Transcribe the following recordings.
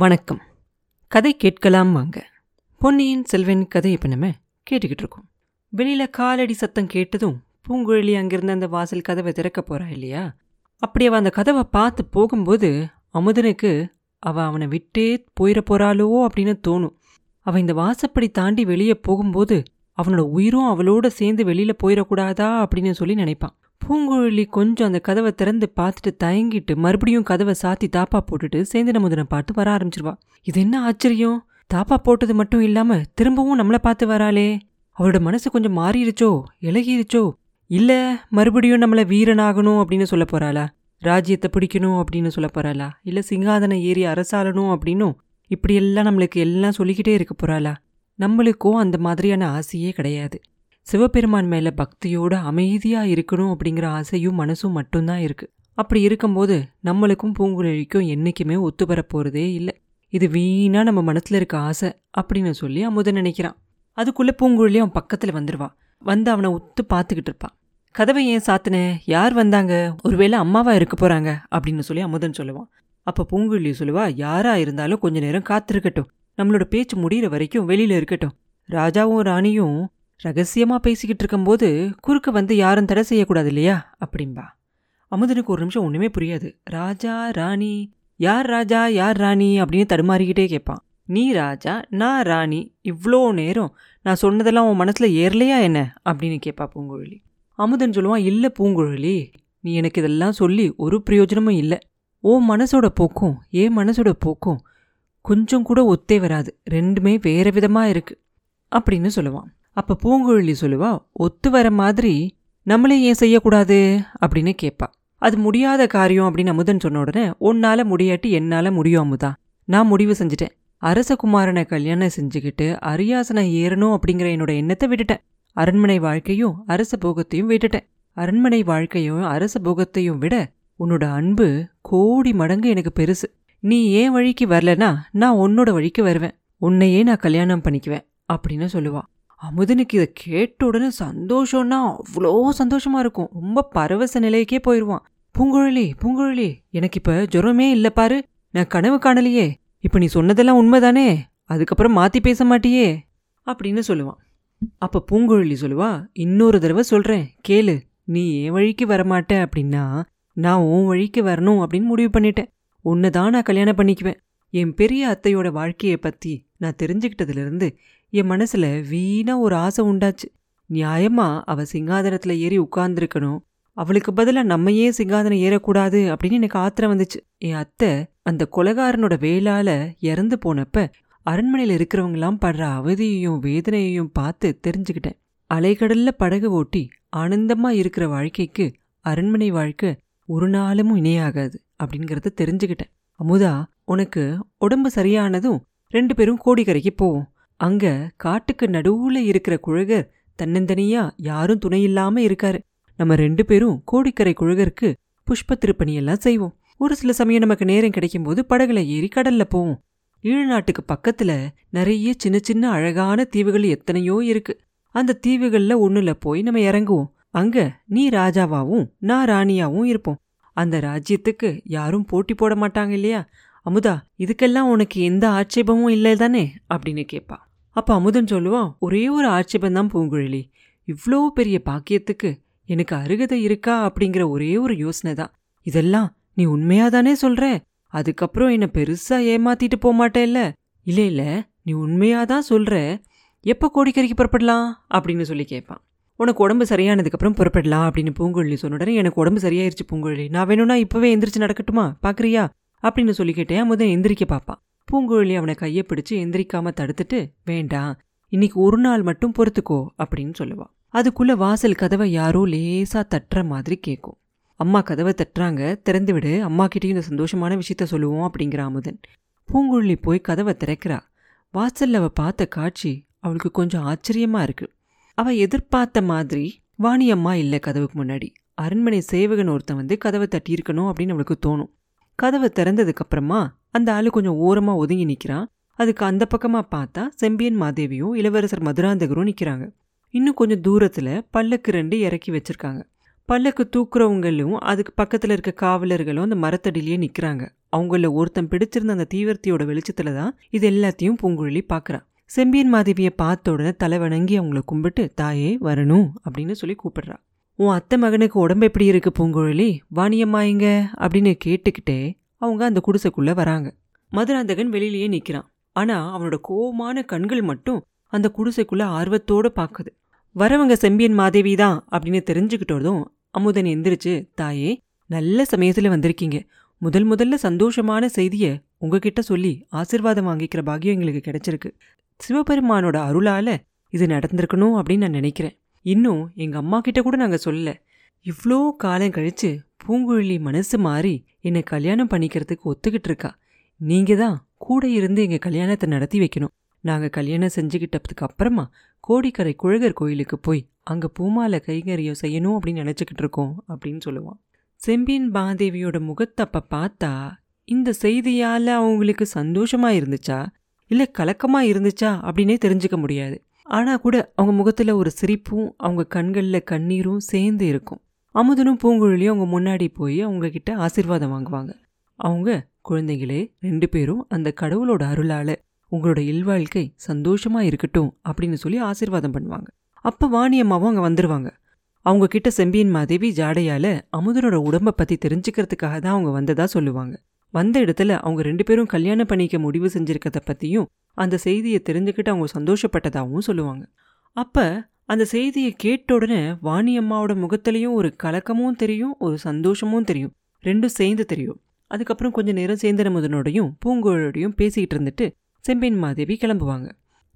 வணக்கம். கதை கேட்கலாம் வாங்க. பொன்னியின் செல்வன் கதை இப்போ நம்ம கேட்டுக்கிட்டு இருக்கோம். வெளியில் காலடி சத்தம் கேட்டதும் பூங்குழலி அங்கிருந்து அந்த வாசல் கதவை திறக்க போறா இல்லையா? அப்படி அவ அந்த கதவை பார்த்து போகும்போது அமுதனுக்கு அவ அவனை விட்டே போயிட போறாளோ அப்படின்னு தோணும். அவ இந்த வாசப்படி தாண்டி வெளியே போகும்போது அவனோட உயிரும் அவளோட சேர்ந்து வெளியில் போயிடக்கூடாதா அப்படின்னு சொல்லி நினைப்பான். பூங்குழலி கொஞ்சம் அந்த கதவை திறந்து பார்த்துட்டு தயங்கிட்டு மறுபடியும் கதவை சாத்தி தாப்பா போட்டுட்டு சேந்திர முதனை பார்த்து வர ஆரம்பிச்சிருவா. இது என்ன ஆச்சரியம்? தாப்பா போட்டது மட்டும் இல்லாம திரும்பவும் நம்மளை பார்த்து வராளே. அவரோட மனசு கொஞ்சம் மாறிடுச்சோ? இலகிருச்சோ இல்ல மறுபடியும் நம்மள வீரனாகணும் அப்படின்னு சொல்ல போறாளா? ராஜ்யத்தை பிடிக்கணும் அப்படின்னு சொல்ல போறாளா? இல்ல சிங்காதன ஏறி அரசாளணும் அப்படின்னும் இப்படியெல்லாம் நம்மளுக்கு எல்லாம் சொல்லிக்கிட்டே இருக்க போறாளா? நம்மளுக்கும் அந்த மாதிரியான ஆசையே கிடையாது. சிவபெருமான் மேல பக்தியோட அமைதியாக இருக்கணும் அப்படிங்கிற ஆசையும் மனசும் மட்டும்தான் இருக்குது அப்படி இருக்கும்போது நம்மளுக்கும் பூங்குழலிக்கும் என்றைக்குமே ஒத்து வரப்போகிறதே இல்லை. இது வீணாக நம்ம மனசில் இருக்க ஆசை அப்படின்னு சொல்லி அமுதன் நினைக்கிறான். அதுக்குள்ளே பூங்குழலி அவன் பக்கத்தில் வந்துடுவான் வந்து அவனை உத்து பார்த்துக்கிட்டு இருப்பான் கதவை ஏன் சாத்தின? யார் வந்தாங்க? ஒருவேளை அம்மாவா இருக்க போகிறாங்க அப்படின்னு சொல்லி அமுதன் சொல்லுவான். அப்போ பூங்குழலி சொல்லுவா யாராக இருந்தாலும் கொஞ்ச நேரம் காத்திருக்கட்டும். நம்மளோட பேச்சு முடியிற வரைக்கும் வெளியில் இருக்கட்டும். ராஜாவும் ராணியும் ரகசியமாக பேசிக்கிட்டு இருக்கும்போது குறுக்க வந்து யாரும் தடை செய்யக்கூடாது இல்லையா அப்படின்பா அமுதனுக்கு ஒரு நிமிஷம் ஒன்றுமே புரியாது. ராஜா ராணி யார் ராஜா யார் ராணி அப்படின்னு தடுமாறிக்கிட்டே கேட்பான். நீ ராஜா நான் ராணி இவ்வளோ நேரம் நான் சொன்னதெல்லாம் உன் மனசில் ஏறலையா என்ன? அப்படின்னு கேட்பா பூங்குழலி. அமுதன் சொல்லுவான் இல்லை பூங்குழலி நீ எனக்கு இதெல்லாம் சொல்லி ஒரு பிரயோஜனமும் இல்லை. ஓ மனசோட போக்கும் ஏன் மனசோட போக்கும் கொஞ்சம் கூட ஒத்தே வராது. ரெண்டுமே வேறு விதமாக இருக்குது அப்படின்னு சொல்லுவான். அப்ப பூங்குழலி சொல்லுவா ஒத்து வர மாதிரி நம்மளே ஏன் செய்யக்கூடாது? அப்படின்னு கேட்பா அது முடியாத காரியம் அப்படின்னு அமுதன் சொன்ன உடனே உன்னால முடியாட்டி என்னால முடியும் அமுதா. நான் முடிவு செஞ்சுட்டேன். அரசகுமாரனை கல்யாணம் செஞ்சுக்கிட்டு அரியாசனை ஏறணும் அப்படிங்கிற என்னோட எண்ணத்தை விட்டுட்டேன். அரண்மனை வாழ்க்கையும் அரச போகத்தையும் விட்டுட்டேன். அரண்மனை வாழ்க்கையும் அரச போகத்தையும் விட உன்னோட அன்பு கோடி மடங்கு எனக்கு பெருசு. நீ ஏன் வழிக்கு வரலனா நான் உன்னோட வழிக்கு வருவேன். உன்னையே நான் கல்யாணம் பண்ணிக்குவேன் அப்படின்னு சொல்லுவா. அமுதனுக்கு இதை கேட்ட உடனே சந்தோஷம்னா அவ்வளோ சந்தோஷமா இருக்கும். ரொம்ப பரவச நிலைக்கே போயிடுவான் பூங்குழலி பூங்குழலி எனக்கு இப்ப ஜுரமே இல்லை பாரு. நான் கனவு காணலையே. இப்ப நீ சொன்னதெல்லாம் உண்மைதானே? அதுக்கப்புறம் மாத்தி பேச மாட்டியே? அப்படின்னு சொல்லுவான். அப்ப பூங்குழலி சொல்லுவா இன்னொரு தடவை சொல்றேன். கேளு. நீ என் வழிக்கு வரமாட்ட அப்படின்னா நான் உன் வழிக்கு வரணும் அப்படின்னு முடிவு பண்ணிட்டேன். உன்னை தான் நான் கல்யாணம் பண்ணிக்குவேன். என் பெரிய அத்தையோட வாழ்க்கையை பத்தி நான் தெரிஞ்சுக்கிட்டதுல இருந்து என் மனசுல வீணா ஒரு ஆசை உண்டாச்சு. நியாயமா அவ சிங்காதனத்துல ஏறி உட்கார்ந்துருக்கணும். அவளுக்கு பதிலா நம்ம ஏன் சிங்காதனம் ஏறக்கூடாது அப்படின்னு எனக்கு ஆத்திரம் வந்துச்சு. என் அத்தை அந்த கொலகாரனோட வேளால இறந்து போனப்ப அரண்மனையில இருக்கிறவங்களாம் படுற அவதியையும் வேதனையையும் பார்த்து தெரிஞ்சுக்கிட்டேன். அலைக்கடல்ல படகு ஓட்டி ஆனந்தமா இருக்கிற வாழ்க்கைக்கு அரண்மனை வாழ்க்கை ஒரு நாளும் இணையாகாது அப்படிங்கறத தெரிஞ்சுக்கிட்டேன். அமுதா உனக்கு உடம்பு சரியானதும் ரெண்டு பேரும் கோடிக்கரைக்கு போவோம். அங்க காட்டுக்கு நடுவுல இருக்கிற குழகர் தன்னந்தனியா யாரும் துணையில்லாம இருக்காரு. நம்ம ரெண்டு பேரும் கோடிக்கரை குழகருக்கு புஷ்ப திருப்பணியெல்லாம் செய்வோம். ஒரு சில சமயம் நமக்கு நேரம் கிடைக்கும்போது படகுல ஏறி கடல்ல போவோம். ஈழ்நாட்டுக்கு பக்கத்துல நிறைய சின்ன சின்ன அழகான தீவுகள் எத்தனையோ இருக்கு. அந்த தீவுகள்ல ஒண்ணுல போய் நம்ம இறங்குவோம். அங்க நீ ராஜாவாவும் நான் ராணியாவும் இருப்போம். அந்த ராஜ்யத்துக்கு யாரும் போட்டி போட மாட்டாங்க இல்லையா? அமுதா இதுக்கெல்லாம் உனக்கு எந்த ஆட்சேபமும் இல்லை தானே அப்படின்னு கேட்பா அப்ப அமுதன் சொல்லுவான் ஒரே ஒரு ஆட்சேபம் தான் பூங்குழலி. இவ்ளோ பெரிய பாக்கியத்துக்கு எனக்கு அருகதை இருக்கா? அப்படிங்கிற ஒரே ஒரு யோசனை தான். இதெல்லாம் நீ உண்மையாதானே சொல்ற? அதுக்கப்புறம் என்ன பெருசா ஏமாத்திட்டு போக மாட்டேல்ல? இல்ல இல்ல நீ உண்மையாதான் சொல்ற. எப்ப கோடிக்கரைக்கு புறப்படலாம்? அப்படின்னு சொல்லி கேட்பான். உனக்கு உடம்பு சரியானதுக்கப்புறம் புறப்படலாம் அப்படின்னு பூங்குழலி சொன்ன உடனே எனக்கு உடம்பு சரியாயிருச்சு பூங்குழலி. நான் வேணும்னா இப்பவே எந்திரிச்சு நடக்கட்டுமா? பாக்குறியா? அப்படின்னு சொல்லிக்கிட்டே அமுதன் எந்திரிக்க பாப்பான் பூங்குழலி அவனை கையை பிடிச்சு எந்திரிக்காம தடுத்துட்டு வேண்டாம் இன்னைக்கு ஒரு நாள் மட்டும் பொறுத்துக்கோ அப்படின்னு சொல்லுவா. அதுக்குள்ள வாசல் கதவை யாரோ லேசா தட்டுற மாதிரி கேட்கும் அம்மா கதவை தட்டுறாங்க திறந்து விடு அம்மா கிட்டேயும் இந்த சந்தோஷமான விஷயத்த சொல்லுவோம் அப்படிங்கிற அமுதன். பூங்குழலி போய் கதவை திறக்கிறா. வாசல்ல அவ பார்த்த காட்சி அவளுக்கு கொஞ்சம் ஆச்சரியமா இருக்கு. அவ எதிர்பார்த்த மாதிரி வாணியம்மா இல்லை கதவுக்கு முன்னாடி. அரண்மனை சேவகன் ஒருத்தன் வந்து கதவை தட்டியிருக்கணும் அப்படின்னு அவளுக்கு தோணும். கதவை திறந்ததுக்கு அப்புறமா அந்த ஆள் கொஞ்சம் ஓரமாக ஒதுங்கி நிற்கிறான் அதுக்கு அந்த பக்கமாக பார்த்தா செம்பியன் மாதேவியும் இளவரசர் மதுராந்தகரும் நிற்கிறாங்க இன்னும் கொஞ்சம் தூரத்தில் பல்லக்கு ரெண்டு இறக்கி வச்சிருக்காங்க. பல்லக்கு தூக்குறவங்களும் அதுக்கு பக்கத்தில் இருக்க காவலர்களும் அந்த மரத்தடியிலேயே நிற்கிறாங்க அவங்கள ஒருத்தன் பிடிச்சிருந்த அந்த தீவிரத்தியோட வெளிச்சத்தில் தான் இது எல்லாத்தையும் பூங்குழலி பார்க்குறான் செம்பியன் மாதேவியை பார்த்த உடனே தலை வணங்கி அவங்கள கும்பிட்டு தாயே வரணும் அப்படின்னு சொல்லி கூப்பிடுறா. உன் அத்தை மகனுக்கு உடம்பு எப்படி இருக்கு பூங்குழலி? வாணியம்மா எங்க? அப்படின்னு கேட்டுக்கிட்டே அவங்க அந்த குடிசைக்குள்ளே வராங்க. மதுராந்தகன் வெளியிலேயே நிற்கிறான் ஆனால் அவனோட கோபமான கண்கள் மட்டும் அந்த குடிசைக்குள்ள ஆர்வத்தோட பார்க்குது. வரவங்க செம்பியன் மாதேவி தான் அப்படின்னு தெரிஞ்சுக்கிட்டதும் அமுதன் எந்திரிச்சு தாயே நல்ல சமயத்தில் வந்திருக்கீங்க. முதல் முதல்ல சந்தோஷமான செய்தியை உங்ககிட்ட சொல்லி ஆசிர்வாதம் வாங்கிக்கிற பாக்கியம் எங்களுக்கு கிடைச்சிருக்கு. சிவபெருமானோட அருளால் இது நடந்திருக்கணும் அப்படின்னு நான் நினைக்கிறேன். இன்னும் எங்கள் அம்மா கிட்ட கூட நாங்கள் சொல்லலை. இவ்வளோ காலம் கழிச்சு பூங்குழலி மனசு மாறி என்னை கல்யாணம் பண்ணிக்கிறதுக்கு ஒத்துக்கிட்டு இருக்கா. நீங்க தான் கூட இருந்து எங்க கல்யாணத்தை நடத்தி வைக்கணும். நாங்க கல்யாணம் செஞ்சுக்கிட்டதுக்கு அப்புறமா கோடிக்கரை குழகர் கோயிலுக்கு போய் அங்க பூமாலை கைங்கரியம் செய்யணும் அப்படின்னு நினைச்சுக்கிட்டு இருக்கோம் அப்படின்னு சொல்லுவான். செம்பியன் மாதேவியோட முகத்தப்ப பார்த்தா இந்த செய்தியால அவங்களுக்கு சந்தோஷமா இருந்துச்சா? இல்ல கலக்கமா இருந்துச்சா அப்படின்னே தெரிஞ்சுக்க முடியாது. ஆனா கூட அவங்க முகத்துல ஒரு சிரிப்பும் அவங்க கண்கள்ல கண்ணீரும் சேர்ந்து இருக்கும். அமுதனும் பூங்குழலியும் அவங்க முன்னாடி போய் அவங்கக்கிட்ட ஆசிர்வாதம் வாங்குவாங்க. அவங்க குழந்தைகளே ரெண்டு பேரும் அந்த கடவுளோட அருளால உங்களோட இல்வாழ்க்கை சந்தோஷமா இருக்கட்டும் அப்படின்னு சொல்லி ஆசிர்வாதம் பண்ணுவாங்க. அப்ப வாணியம்மாவும் அங்க வந்துருவாங்க. அவங்க கிட்ட செம்பியன் மாதேவி ஜாடையால அமுதனோட உடம்ப பத்தி தெரிஞ்சுக்கிறதுக்காக தான் அவங்க வந்ததா சொல்லுவாங்க. வந்த இடத்துல அவங்க ரெண்டு பேரும் கல்யாணம் பண்ணிக்க முடிவு செஞ்சிருக்கத பத்தியும் அந்த செய்தியை தெரிஞ்சுக்கிட்டு அவங்க சந்தோஷப்பட்டதாகவும் சொல்லுவாங்க. அப்போ அந்த செய்தியை கேட்ட உடனே வாணி அம்மாவோட முகத்திலையும் ஒரு கலக்கமும் தெரியும் ஒரு சந்தோஷமும் தெரியும். ரெண்டும் சேர்ந்து தெரியும். அதுக்கப்புறம் கொஞ்ச நேரம் சேந்தனமுதனோடையும் பூங்கோழோடையும் பேசிக்கிட்டு இருந்துட்டு செம்பியன் மாதேவி கிளம்புவாங்க.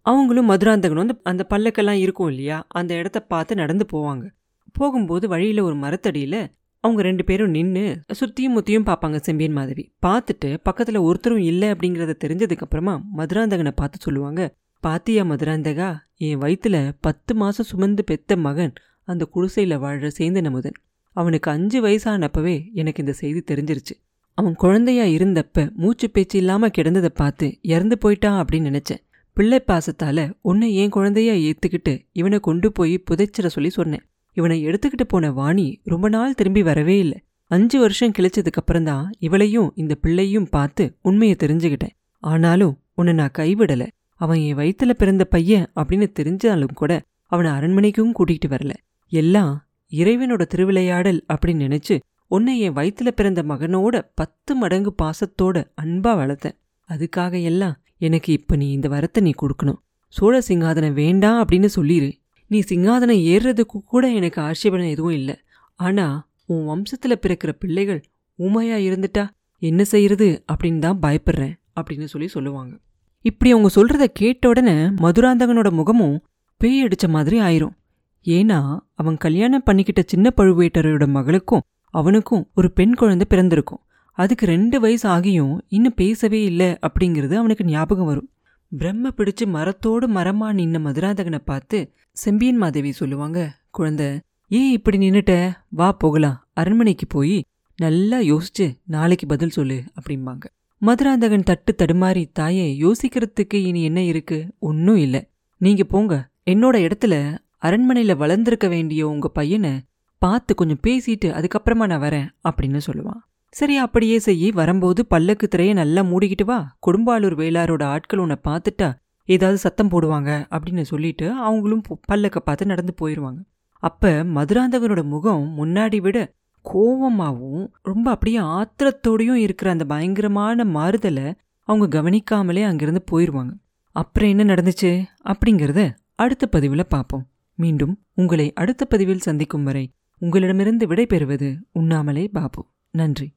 அவங்களும் மதுராந்தகனும் அந்த அந்த பல்லக்கெல்லாம் இருக்கும் இல்லையா? அந்த இடத்த பார்த்து நடந்து போவாங்க. போகும்போது வழியில் ஒரு மரத்தடியில் அவங்க ரெண்டு பேரும் நின்று சுற்றியும் முத்தியும் பார்ப்பாங்க செம்பியன் மாதவி. பார்த்துட்டு பக்கத்தில் ஒருத்தரும் இல்லை அப்படிங்கிறத தெரிஞ்சதுக்கப்புறமா மதுராந்தகனை பார்த்து சொல்லுவாங்க பாத்தியா மதுராந்தகா என் வயித்துல பத்து மாதம் சுமந்து பெத்த மகன் அந்த குடிசையில் வாழ்கிற சேந்தன் அமுதன். அவனுக்கு அஞ்சு வயசானப்பவே எனக்கு இந்த செய்தி தெரிஞ்சிருச்சு. அவன் குழந்தையா இருந்தப்ப மூச்சு பேச்சு இல்லாம கிடந்ததை பார்த்து இறந்து போயிட்டான் அப்படின்னு நினச்சேன். பிள்ளை பாசத்தால உன்னை என் குழந்தையா ஏத்துக்கிட்டு இவனை கொண்டு போய் புதைச்சிட சொல்லி சொன்னேன். இவனை எடுத்துக்கிட்டு போன வாணி ரொம்ப நாள் திரும்பி வரவே இல்லை. அஞ்சு வருஷம் கிழிச்சதுக்கப்புறந்தான் இவளையும் இந்த பிள்ளையும் பார்த்து உண்மையை தெரிஞ்சுக்கிட்டேன். ஆனாலும் உன்னை நான் கைவிடல. அவன் என் வயித்துல பிறந்த பையன் அப்படின்னு தெரிஞ்சாலும் கூட அவனை அரண்மனைக்கும் கூட்டிகிட்டு வரல. எல்லாம் இறைவனோட திருவிளையாடல் அப்படின்னு நினைச்சு உன்னை என் வயிற்றுல பிறந்த மகனோட பத்து மடங்கு பாசத்தோட அன்பா வளர்த்தேன். அதுக்காக எல்லாம் எனக்கு இப்ப நீ இந்த வரத்தை நீ கொடுக்கணும். சோழ சிங்காதனம் வேண்டாம் அப்படின்னு சொல்லிரு. நீ சிங்காதனம் ஏறுறதுக்கு கூட எனக்கு ஆட்சேபணம் எதுவும் இல்லை. ஆனா உன் வம்சத்துல பிறக்கிற பிள்ளைகள் உமையா இருந்துட்டா என்ன செய்யறது அப்படின்னு தான் பயப்படுறேன் அப்படின்னு சொல்லி சொல்லுவாங்க. இப்படி அவங்க சொல்றத கேட்ட உடனே மதுராந்தகனோட முகமும் பேய் அடிச்ச மாதிரி ஆயிரும். ஏன்னா அவன் கல்யாணம் பண்ணிக்கிட்ட சின்ன பழுவேட்டரோட மகளுக்கும் அவனுக்கும் ஒரு பெண் குழந்தை பிறந்திருக்கும். அதுக்கு ரெண்டு வயசு ஆகியும் இன்னும் பேசவே இல்லை அப்படிங்கிறது அவனுக்கு ஞாபகம் வரும். பிரம்ம பிடிச்சு மரத்தோடு மரமா நின்ன மதுராந்தகனை பார்த்து செம்பியன் மாதேவி சொல்லுவாங்க குழந்தை ஏன் இப்படி நின்னுட்ட? வா போகலாம். அரண்மனைக்கு போய் நல்லா யோசிச்சு நாளைக்கு பதில் சொல்லு அப்படிம்பாங்க. மதுராந்தகன் தட்டு தடுமாறி தாயே யோசிக்கிறதுக்கு இனி என்ன இருக்கு? ஒன்னும் இல்ல. நீங்க போங்க. என்னோட இடத்துல அரண்மனையில வளர்ந்திருக்க வேண்டிய உங்க பையனை பார்த்து கொஞ்சம் பேசிட்டு அதுக்கப்புறமா நான் வரேன் அப்படின்னு சொல்லுவான். சரி அப்படியே செய்யி வரும்போது பல்லக்கு திரைய நல்லா மூடிக்கிட்டு வா. கொடும்பாளூர் வேளாரோட ஆட்கள் உன்னை பார்த்துட்டா ஏதாவது சத்தம் போடுவாங்க அப்படின்னு சொல்லிட்டு அவங்களும் பல்லக்க பார்த்து நடந்து போயிடுவாங்க அப்ப மதுராந்தகனோட முகம் முன்னாடி விட கோவமாவும் ரொம்ப அப்படியே ஆத்திரத்தோடையும் இருக்கிற அந்த பயங்கரமான மாறுதலை அவங்க கவனிக்காமலே அங்கிருந்து போயிடுவாங்க அப்புறம் என்ன நடந்துச்சு அப்படிங்கிறத அடுத்த பதிவில் பார்ப்போம் மீண்டும் உங்களை அடுத்த பதிவில் சந்திக்கும் வரை உங்களிடமிருந்து விடை பெறுவது உண்ணாமலே பாபு. நன்றி.